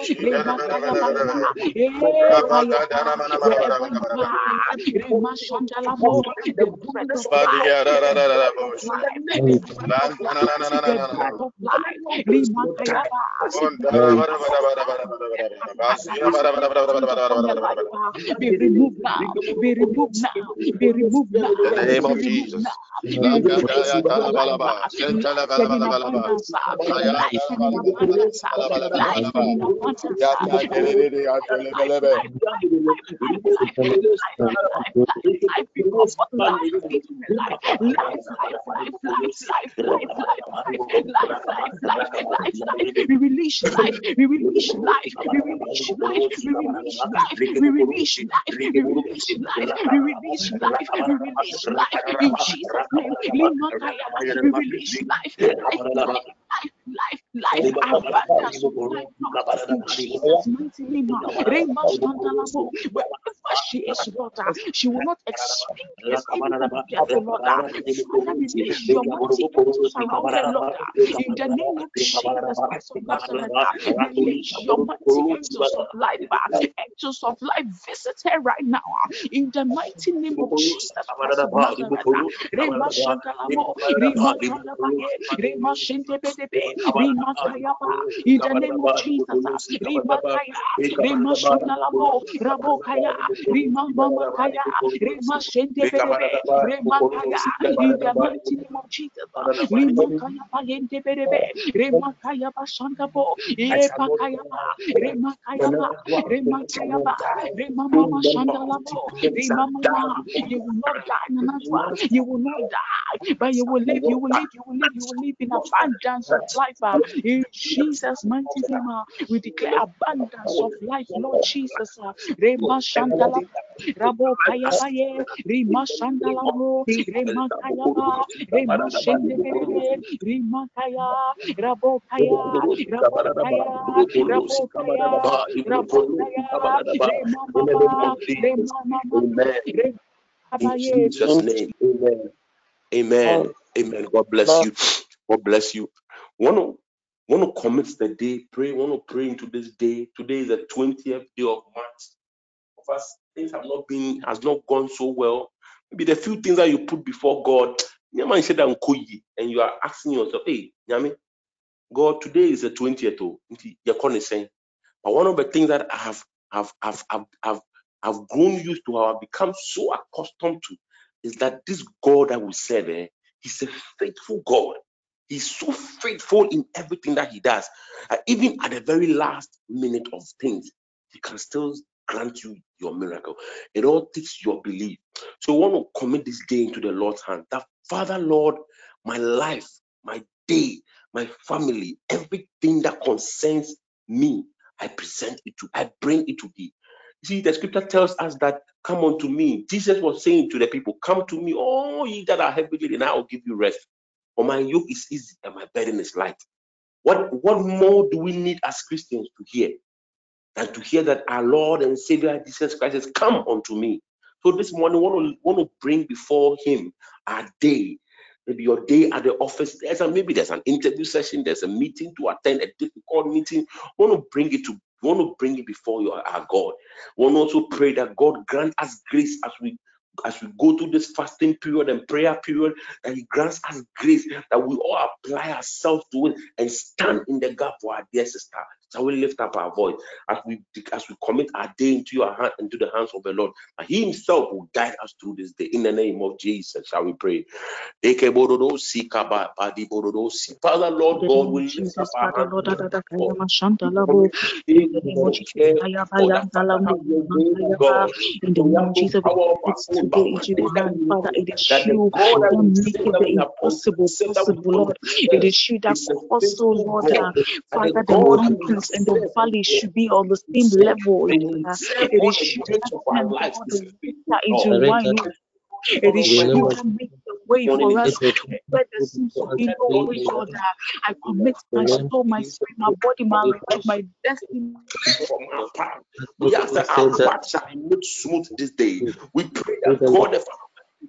Kaya, Rema Kaya, Rabo Kaya. In the name of Jesus. We release the breath of life, breath of life, breath of life for you breathe into us, Lord. And everything we do, we pray for life, Lord. Life, life and life upon us, Lord. Abundance of life, we release abundance of life. Eh, Naya Bashanta Jesus In the name of Jesus, she will not die. Rema kaya baba yantalamo, rema shende bedebe, rema kaya. No member shall die. Nanaka, you will not die. You will come in release the breath of life upon you now. Rema kaya baba. Eh, kaya baba. Wherever you are, rema shandalamo, the breath of life. The breath of life. The breath of life. The breath of life. Rema kaya be removed now. Be removed now. Be removed now. In the name of Jesus life, life, life, life. We release life, we release life, we release life, we release life, we release life, we release life, we release life, we release life. In Jesus' name, we release life, life, life life, life, she is, water. she will not experience the death, Lord. Lord. In the name of Jesus Christ of Nazareth, release your mighty angels of life, angels of life, visit her right now. In the mighty name of Jesus Christ of Nazareth, Rema Shantalamo, Rema Kalabaye, Rema Shintebedebe, Rema Kayaba, in the name of Jesus, uh, Rema Kaya, Rema Shantalamo, Rabo Kaya, Rema Mama Kaya, Rema Shintebedebe, Rema Kaya, in the mighty name of Jesus, uh, Rema Kaya Bayente Bedebe, Rema Kaya Bashantabo, Epa Kaya Ba, Rema Ba, Rema Ba, Rema Mama Shandalamo, you will not die, Nanatwa, you will not die, but you will live, you will live, you will live, you will live in abundance of life. uh, In Jesus' mighty name, uh, we declare abundance of life, Lord Jesus. uh, Rema Shandala, Rabo Kaya Baye, Rema Shandala Mo, Rema Kaya Ba, Rema Shendebere, Rema Kaya, Rabo Kaya, Rabo Kaya, Rabo Kaya, Rabo Kaya, Rema Mama, Rema Mama, Amen. Rema In. Jesus' name. Amen. Amen. Oh, amen. God bless you. God bless you. Want to want to commit the day. Pray. Want to pray into this day. Today is the twentieth day of March. Of us, things have not been has not gone so well. Maybe the few things that you put before God. Nyama nhyɛ da nkɔ yie, And you are asking yourself, hey, Nyame, God, today is the twentieth. Oh, nti yɛkɔ ne sɛn. But one of the things that I have have have have have, have grown used to, have become so accustomed to, is that this God that we serve, eh, He's a faithful God. He's so faithful in everything that He does. Uh, even at the very last minute of things, He can still grant you your miracle. It all takes your belief. So I want to commit this day into the Lord's hand. That Father, Lord, my life, my day, my family, everything that concerns me, I present it to, I bring it to thee. See, the scripture tells us that come unto me. Jesus was saying to the people, Come to me, all ye that are heavy laden, I will give you rest. For my yoke is easy and my burden is light. What what more do we need as Christians to hear than to hear that our Lord and Savior Jesus Christ has come unto me? So this morning, want to want to bring before Him our day. Maybe your day at the office. There's a, maybe there's an interview session. There's a meeting to attend, a difficult meeting. Want to bring it to want to bring it before your our God. Want to also pray that God grant us grace as we as we go through this fasting period and prayer period, that He grants us grace that we all apply ourselves to it and stand in the gap for our dear sister. Shall we lift up our voice as we as we commit our day into your hand into the hands of the Lord? And He Himself will guide us through this day in the name of Jesus. Shall we pray? Father, Lord God, we lift up our hands. In the name of Jesus, care. kaya For baya that ndala Father, mo, have your ma way, kaya ba. God. In the For we name have of no Jesus, we power of commit our own, today into your hand, Father. It is you God that that make serve, it that the impossible serve, that we possible, Lord. to It serve, is you that is a caused, faithful Lord, uh, God. And the Father, the God that we mountains and the valleys should be on the same level, And Lord. He serve It is you that of our turn, lives. God, Is the a faithful water into Lord. It is you that make the way for us where there seems to be no Lord way, Uh, I commit my soul, my spirit, my body, my life, my destiny. from our path. We ask that our path shall be made smooth this day. We pray that God the Father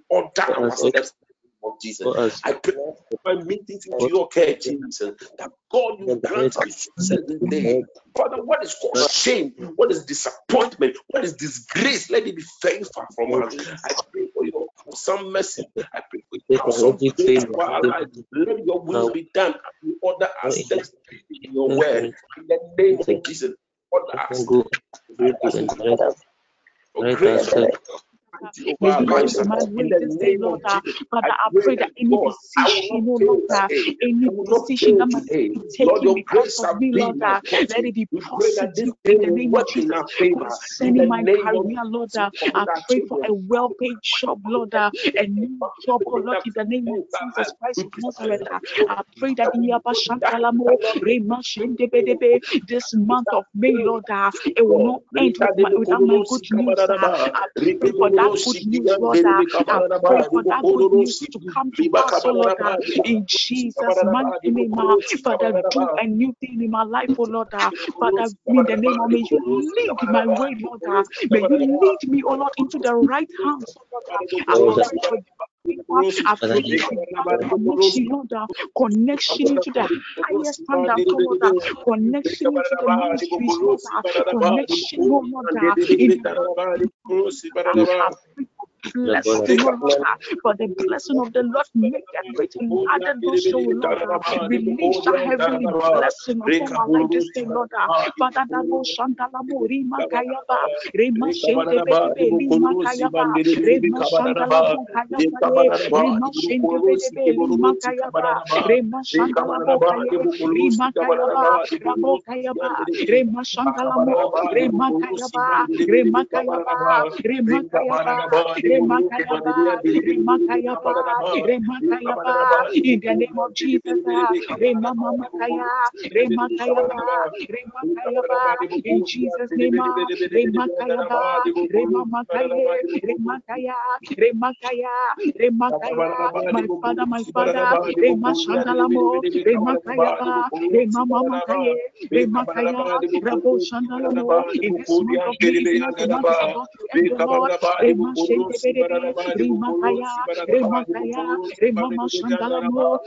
order our steps in the name of Jesus. I pray by meetings into your care, Jesus, that God you grant us this day. Father, what is called shame, what is disappointment, what is disgrace, let it be far from us. I pray for your some mercy. I pray for your awesome grace for our life. Let your will be done as we order our steps in your word. In the name of Jesus, order our steps. As we call your grace May you lead my In way the this day, Lord. Uh, Father, I pray that any God, I will decision, oh Lord, uh, any I will not decision fail that must today. be taken because of me, Lord, uh, let it be We pray that this positive in the name of Jesus. Concerning my career, Lord, uh, I pray for a well-paid job, Lord, uh, a new job, oh Lord, in the name of Jesus Christ We of Nazareth. uh, I pray that we Iyaba that Shantalamo, cannot Rema this month of May, Lord, uh, it will not end without my good news. uh, I pray for that good news, Lord. I pray for that good news to come to pass, oh Lord. In Jesus' mighty name, uh, Father, do a new thing in my life, oh Lord. Uh, Father, in the name of may you lead my way, Lord. Uh, may you lead me, oh Lord, into the right hands, oh Lord. I pray I pray connection, Lord, connection into the highest standard, Lord, connection into the ministries, Lord, connection, Lord, in the blessing, oh Lord, for the blessing of the Lord make a great and added no show, Lord. Release a heavenly blessing upon my life this day, Lord. Father, that no shandala morima kayaba, rema shende lima kayaba, rema shandala mo kayaba, rema shende lima kayaba, rema shandala mo kayaba, rema kayaba, ramo kayaba, rema shandala mo, rema kayaba, rema kayaba, rema kayaba, in the name of Jesus, in Jesus' name, my father, my father, Remashandalamo, Remakayaba, Remamakaye, Remakaya, Rabo Shandalamo, in this month of May, is about to end, the Lord, Rimakaya, Rimakaya, Rimama Shandalamo,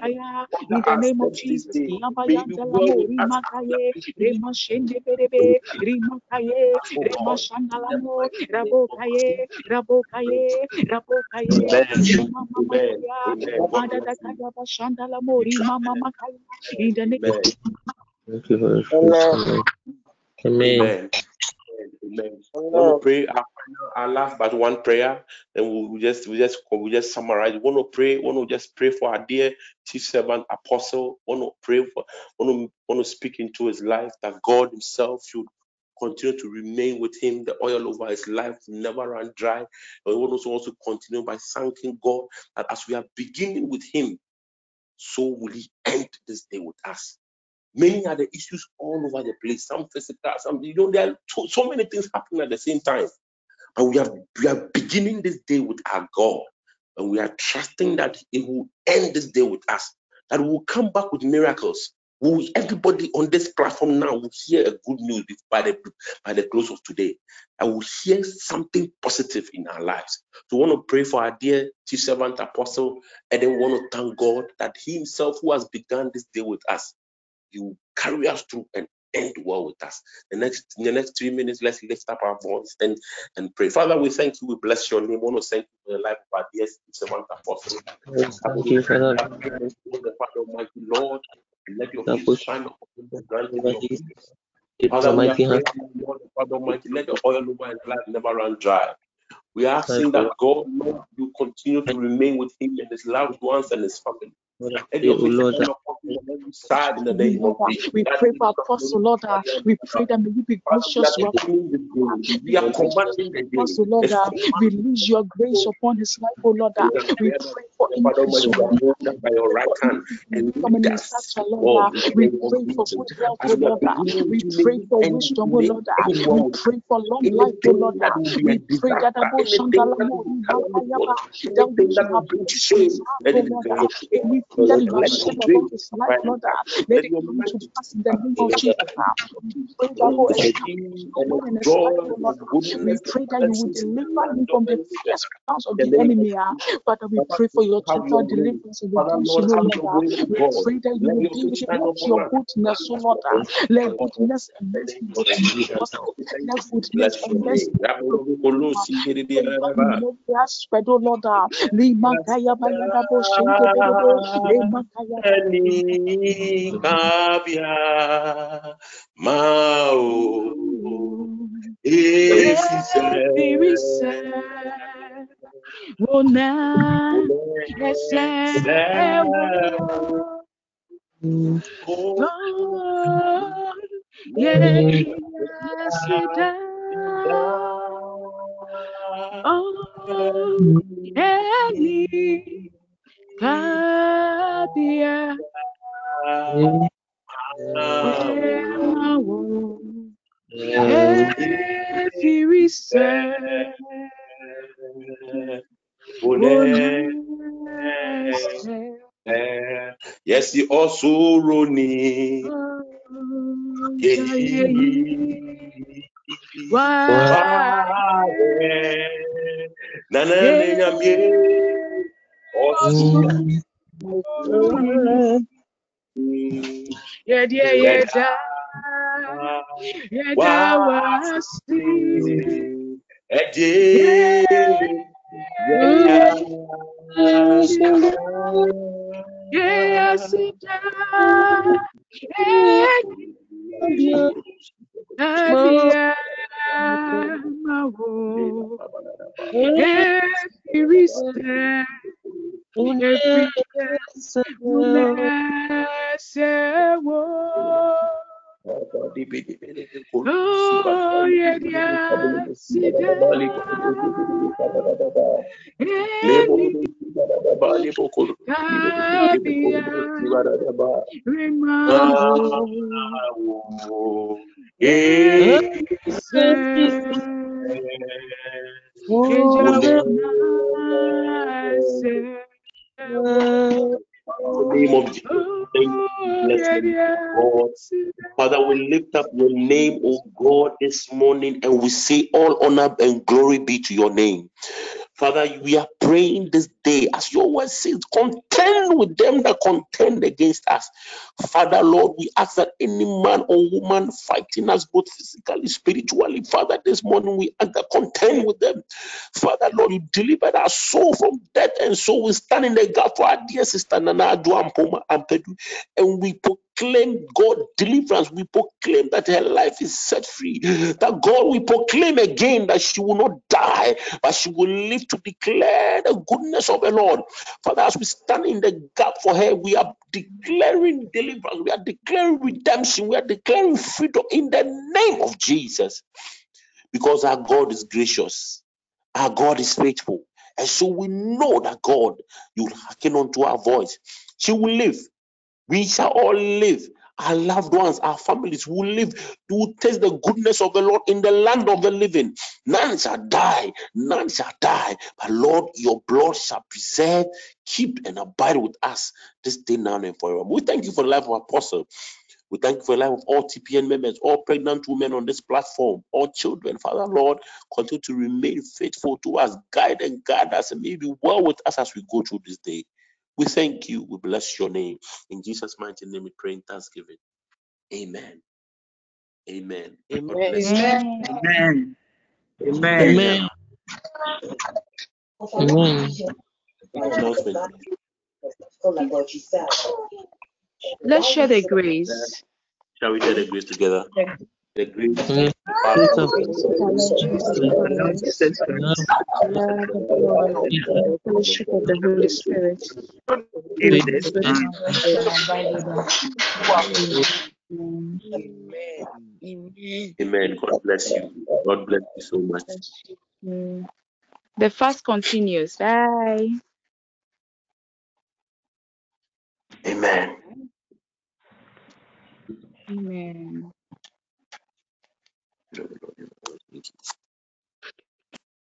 Kaya, in the name of Jesus, in the name of Jesus, Kiyama Yandalamo, Rimakaye, Rema Shende Berebe, Rimakaye, Rema Shandalamo, Rabokaye, Rabokaye, Rabokaye, Rema Mamaya, Mada Dakaya Shandalamo, Rima Mamakaya, in the name of Thank you for your Amen. Amen. Amen. Want to pray our, our last but one prayer, then we'll just we just we just summarize. We want to pray, want to just pray for our dear chief servant apostle. Want to pray for want to want to speak into his life that God Himself should continue to remain with him. The oil over his life never run dry. And we want to also continue by thanking God that as we are beginning with him, so will he end this day with us. Many are the issues all over the place. Some physical, some you know, there are so, so many things happening at the same time. But we are we are beginning this day with our God, and we are trusting that He will end this day with us. That we will come back with miracles. We, everybody on this platform now will hear a good news by the by the close of today. I will hear something positive in our lives. So we want to pray for our dear chief servant apostle, and then we want to thank God that He Himself who has begun this day with us you carry us through and end well with us. The next in the next three minutes, let's lift up our voice and, and pray. Father, we thank you, we bless your name. We want to thank you for the life of our dear servant apostle. Thank you, Father. Father Almighty Lord, let your peace shine upon him. Him Father, your Father, your we are mighty hand. Father Almighty, let the oil over his life never run dry. We are asking that God, Lord, you continue to remain with him and his loved ones and his family. Lord, I Let pray, your O face Lord, shine that upon him on every side in the name of Jesus. we pray for Apostle, Lord. We pray that may you be gracious are to beginning the day. We are commanding the day. Apostle, Lord. Release your grace upon his life, oh Lord. We pray for increase, you oh are Lord. moved up by your right hand and lead us, such a Lord. in We pray for good health, As oh we are Lord. beginning We pray for wisdom, oh may Lord. end We pray for long life, oh anything Lord. that will be a We pray that Abu that will Shandalamo, be calamity, that anything which that you will have bring put into his shame, heart, let oh it be Lord. very Anything O that Lord, you have let said your about his life, Lord. Let Let it come to pass in the name of Jesus. We pray that Bring the establish peace your and will the in his joy life, and Lord. the We goodness and pray the that you will blessings in the deliver him from the fierce plans of the the name of enemy. ah. Jesus. Father, we pray for your total deliverance and Father, redemption, Lord, have Lord. your ah. way, O We pray that you Let will your be face with him. shine Let upon your goodness, Lord. ah. Let goodness and mercy be possible. Thank Let goodness and mercy name. spread, oh Lord. Ẹni kábíà máa ò èsì Every cell, oh, now, yes, sẹ́. Oh. Oh, Eni Kabia. Emawo. Efirise. Onese. Yes, he also roni. Nana nyamye. Yedie yeda. Yeda wasi. Eje. Yesida. Abia name of Jesus. Thank. Father, we lift up your name, oh God, this morning, and we say all honor and glory be to your name. Father, we are praying this day, as your word says, contend with them that contend against us. Father, Lord, we ask that any man or woman fighting us both physically, spiritually, Father, this morning we ask that contend with them. Father, Lord, you delivered our soul from death, and so we stand in the gap for our dear sister Nana Ampedu, and we proclaim God deliverance. We proclaim that her life is set free. That God, we proclaim again that she will not die, but she will live to declare the goodness of the Lord. Father, as we stand in the gap for her, we are declaring deliverance, we are declaring redemption, we are declaring freedom in the name of Jesus. Because our God is gracious, our God is faithful. And so we know that God, you hearken unto our voice. She will live. We shall all live our loved ones, our families will live to taste the goodness of the Lord in the land of the living. None shall die, none shall die. But Lord, your blood shall preserve, keep, and abide with us this day, now, and forever. We thank you for the life of Apostle. We thank you for the life of all TPN members, all pregnant women on this platform, all children. Father, Lord, continue to remain faithful to us, guide and guide us, and may be well with us as we go through this day. We thank you. We bless your name. In Jesus' mighty name, we pray in thanksgiving. Amen. Amen. Amen. Amen. Amen. Amen. Amen. Announcement. Let's share the grace. Shall we share the grace together? The grace of the Father, Grace of Lord Jesus Christ, God, the fellowship of the Holy Spirit, be with us now and abide with us. Amen. Amen. Amen. God bless you. God bless you so much. The fast continues. Bye. Amen. Amen. Thank you.